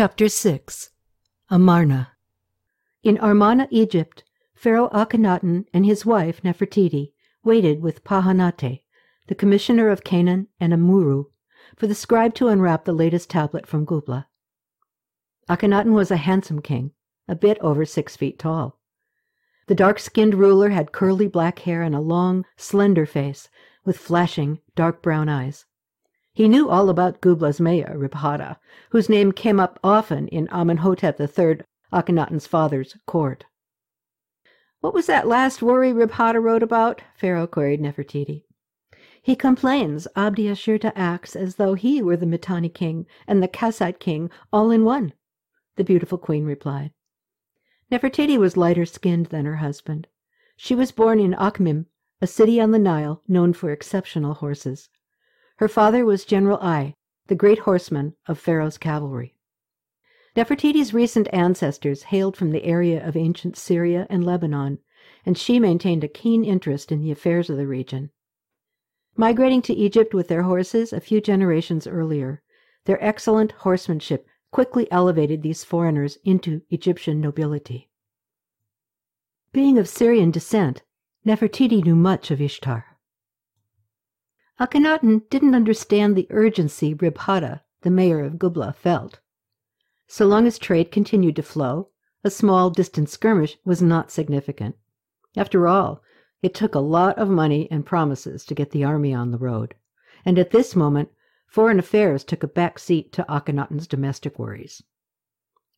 Chapter 6 Amarna In Amarna, Egypt, Pharaoh Akhenaten and his wife Nefertiti waited with Pahannate, the commissioner of Canaan and Amurru, for the scribe to unwrap the latest tablet from Gubla. Akhenaten was a handsome king, a bit over six feet tall. The dark-skinned ruler had curly black hair and a long, slender face with flashing, dark brown eyes. He knew all about Gubla's mayor, Rib-Hadda, whose name came up often in Amenhotep III, Akhenaten's father's court. What was that last worry Rib-Hadda wrote about? Pharaoh queried Nefertiti. He complains Abdi Ashirta acts as though he were the Mitanni king and the Kassite king all in one, the beautiful queen replied. Nefertiti was lighter skinned than her husband. She was born in Akhmim, a city on the Nile known for exceptional horses. Her father was General Ay, the great horseman of Pharaoh's cavalry. Nefertiti's recent ancestors hailed from the area of ancient Syria and Lebanon, and she maintained a keen interest in the affairs of the region. Migrating to Egypt with their horses a few generations earlier, their excellent horsemanship quickly elevated these foreigners into Egyptian nobility. Being of Syrian descent, Nefertiti knew much of Ishtar. Akhenaten didn't understand the urgency Rib-Hadda, the mayor of Gubla, felt. So long as trade continued to flow, a small distant skirmish was not significant. After all, it took a lot of money and promises to get the army on the road, and at this moment foreign affairs took a back seat to Akhenaten's domestic worries.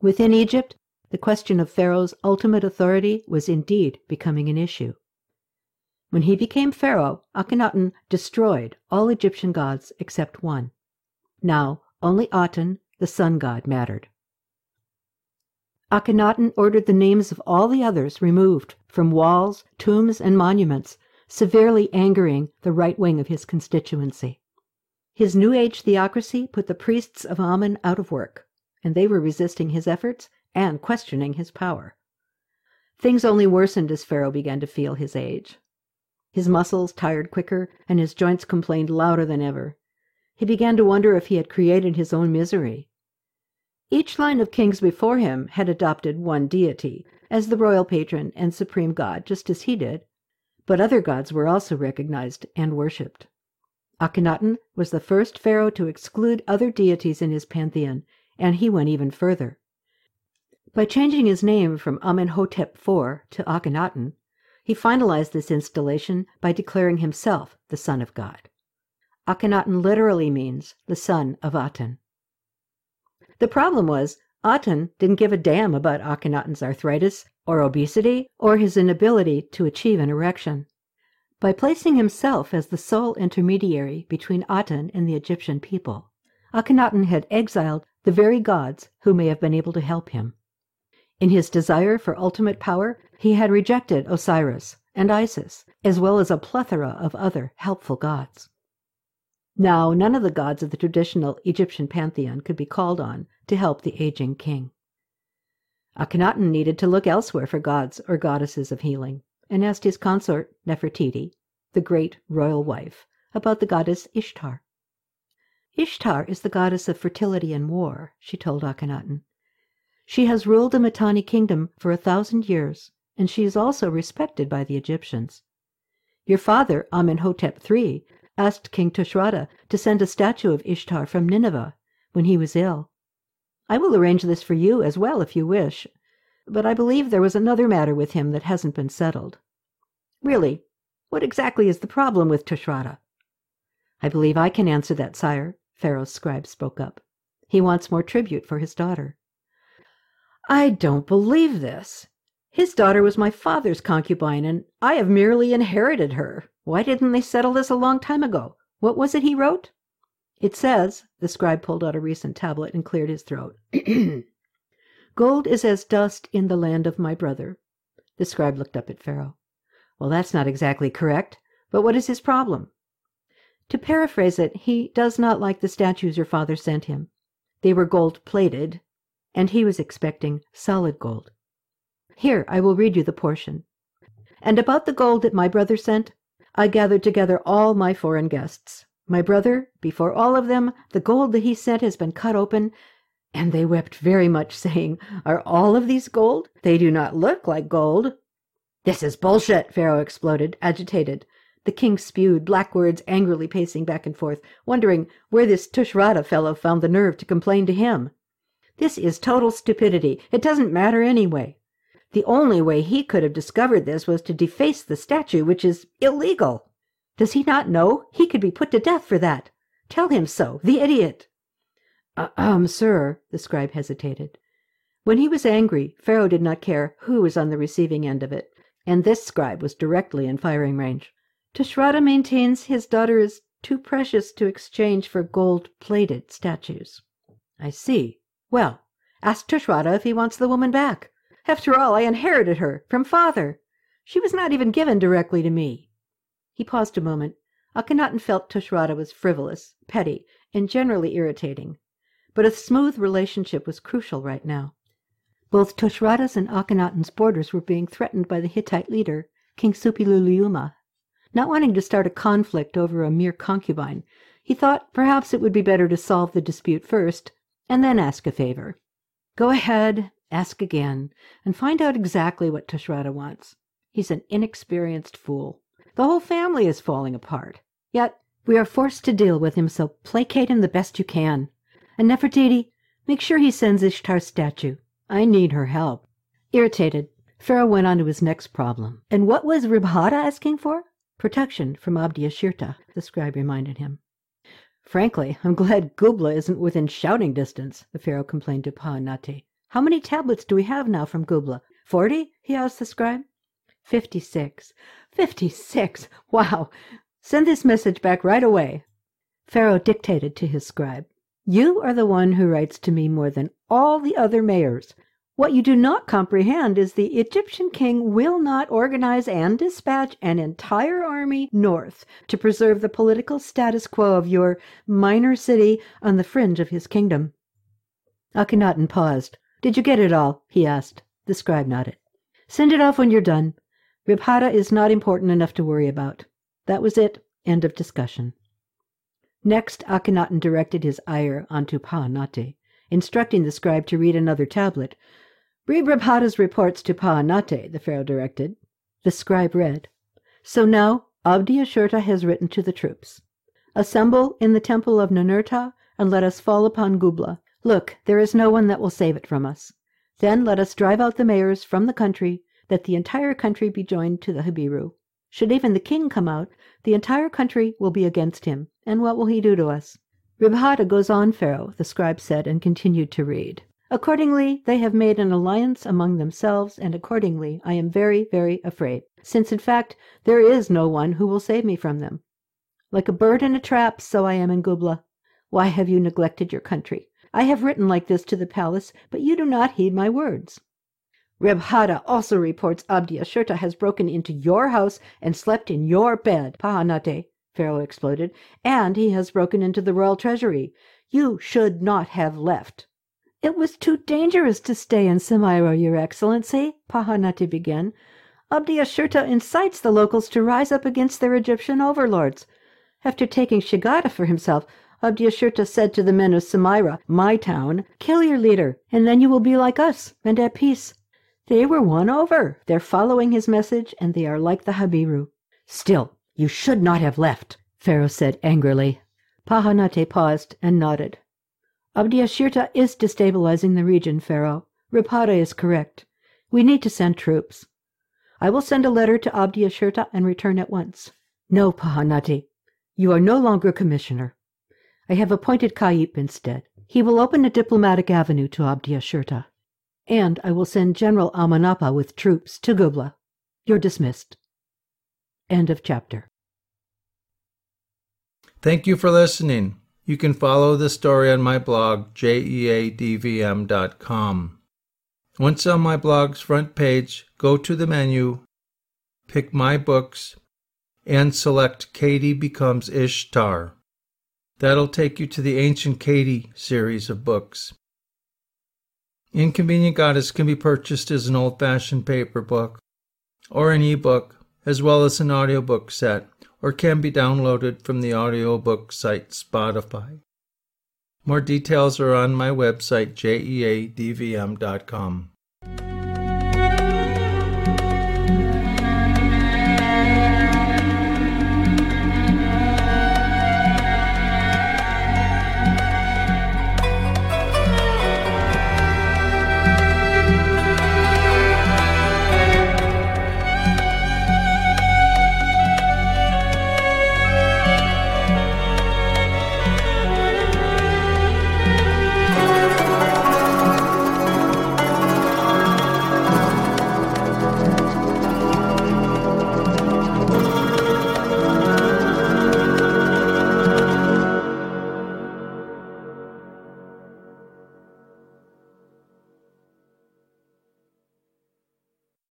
Within Egypt, the question of Pharaoh's ultimate authority was indeed becoming an issue. When he became pharaoh, Akhenaten destroyed all Egyptian gods except one. Now only Aten, the sun god, mattered. Akhenaten ordered the names of all the others removed from walls, tombs, and monuments, severely angering the right wing of his constituency. His New Age theocracy put the priests of Amen out of work, and they were resisting his efforts and questioning his power. Things only worsened as Pharaoh began to feel his age. His muscles tired quicker, and his joints complained louder than ever. He began to wonder if he had created his own misery. Each line of kings before him had adopted one deity as the royal patron and supreme god, just as he did, but other gods were also recognized and worshipped. Akhenaten was the first pharaoh to exclude other deities in his pantheon, and he went even further. By changing his name from Amenhotep IV to Akhenaten, he finalized this installation by declaring himself the Son of God. Akhenaten literally means the son of Aten. The problem was, Aten didn't give a damn about Akhenaten's arthritis or obesity or his inability to achieve an erection. By placing himself as the sole intermediary between Aten and the Egyptian people, Akhenaten had exiled the very gods who may have been able to help him. In his desire for ultimate power, he had rejected Osiris and Isis, as well as a plethora of other helpful gods. Now, none of the gods of the traditional Egyptian pantheon could be called on to help the aging king. Akhenaten needed to look elsewhere for gods or goddesses of healing, and asked his consort Nefertiti, the great royal wife, about the goddess Ishtar. Ishtar is the goddess of fertility and war, she told Akhenaten. She has ruled the Mitanni kingdom for a thousand years, and she is also respected by the Egyptians. Your father, Amenhotep III, asked King Tushratta to send a statue of Ishtar from Nineveh when he was ill. I will arrange this for you as well if you wish, but I believe there was another matter with him that hasn't been settled. Really, what exactly is the problem with Tushratta? I believe I can answer that, sire, Pharaoh's scribe spoke up. He wants more tribute for his daughter. I don't believe this. His daughter was my father's concubine, and I have merely inherited her. Why didn't they settle this a long time ago? What was it he wrote? It says, the scribe pulled out a recent tablet and cleared his throat. Gold is as dust in the land of my brother. The scribe looked up at Pharaoh. Well, that's not exactly correct, but what is his problem? To paraphrase it, he does not like the statues your father sent him. They were gold plated, and he was expecting solid gold. Here, I will read you the portion. And about the gold that my brother sent, I gathered together all my foreign guests. My brother, before all of them, the gold that he sent has been cut open, And they wept very much, saying, Are all of these gold? They do not look like gold. This is bullshit, Pharaoh exploded, agitated. The king spewed, black words angrily pacing back and forth, wondering where this Tushratta fellow found the nerve to complain to him. This is total stupidity. It doesn't matter anyway. The only way he could have discovered this was to deface the statue, which is illegal. Does he not know? He could be put to death for that. Tell him so, the idiot. Um, sir, the scribe hesitated. When he was angry, Pharaoh did not care who was on the receiving end of it, and this scribe was directly in firing range. Tushratta maintains his daughter is too precious to exchange for gold-plated statues. I see. Well, ask Tushratta if he wants the woman back. After all, I inherited her from father. She was not even given directly to me. He paused a moment. Akhenaten felt Tushratta was frivolous, petty, and generally irritating. But a smooth relationship was crucial right now. Both Tushratta's and Akhenaten's borders were being threatened by the Hittite leader, King Suppiluliuma. Not wanting to start a conflict over a mere concubine, he thought perhaps it would be better to solve the dispute first, and then ask a favor. Go ahead, ask again, and find out exactly what Tushratta wants. He's an inexperienced fool. The whole family is falling apart. Yet we are forced to deal with him, so placate him the best you can. And Nefertiti, make sure he sends Ishtar's statue. I need her help. Irritated, Pharaoh went on to his next problem. And what was Rib-Hadda asking for? Protection from Abdiashirta, the scribe reminded him. Frankly, I'm glad Gubla isn't within shouting distance, the pharaoh complained to Pahanati. How many tablets do we have now from Gubla? Forty? he asked the scribe. Fifty-six. Fifty-six! Wow! Send this message back right away. Pharaoh dictated to his scribe. You are the one who writes to me more than all the other mayors. What you do not comprehend is the Egyptian king will not organize and dispatch an entire army north to preserve the political status quo of your minor city on the fringe of his kingdom. Akhenaten paused. Did you get it all? he asked. The scribe nodded. Send it off when you're done. Rib-Hadda is not important enough to worry about. That was it. End of discussion. Next, Akhenaten directed his ire onto Pahannate, instructing the scribe to read another tablet. Read reports to Pahannate, the pharaoh directed. The scribe read. So now Abdi-Ashurta has written to the troops. Assemble in the temple of Ninurta, and let us fall upon Gubla. Look, there is no one that will save it from us. Then let us drive out the mayors from the country, that the entire country be joined to the Habiru. Should even the king come out, the entire country will be against him, and what will he do to us? Rib-Hadda goes on, Pharaoh, the scribe said, and continued to read. Accordingly, they have made an alliance among themselves, and accordingly, I am very, very afraid, since in fact there is no one who will save me from them. Like a bird in a trap, so I am in Gubla. Why have you neglected your country? I have written like this to the palace, but you do not heed my words. Rib-Hadda also reports Abdi-Ashurta has broken into your house and slept in your bed, Pahannate, Pharaoh exploded, and he has broken into the royal treasury. You should not have left. It was too dangerous to stay in Samarra, Your Excellency, Pahanati began. Abdi-Ashurta incites the locals to rise up against their Egyptian overlords. After taking Shigada for himself, Abdi-Ashurta said to the men of Samarra, my town, kill your leader, and then you will be like us and at peace. They were won over. They're following his message, and they are like the Habiru. Still, you should not have left, Pharaoh said angrily. Pahannate paused and nodded. Abdi-Ashirta is destabilizing the region, Pharaoh. Rib-Hadda is correct. We need to send troops. I will send a letter to Abdi-Ashirta and return at once. No, Pahanati. You are no longer commissioner. I have appointed Kaip instead. He will open a diplomatic avenue to Abdi-Ashirta and I will send General Amanapa with troops to Gubla. You're dismissed. End of chapter. Thank you for listening. You can follow the story on my blog, jeadvm.com. Once on my blog's front page, go to the menu, pick My Books, and select Katie Becomes Ishtar. That'll take you to the Ancient Katie series of books. Inconvenient Goddess can be purchased as an old fashioned paper book or an ebook, as well as an audiobook set, or can be downloaded from the audiobook site Spotify. More details are on my website, jeadvm.com.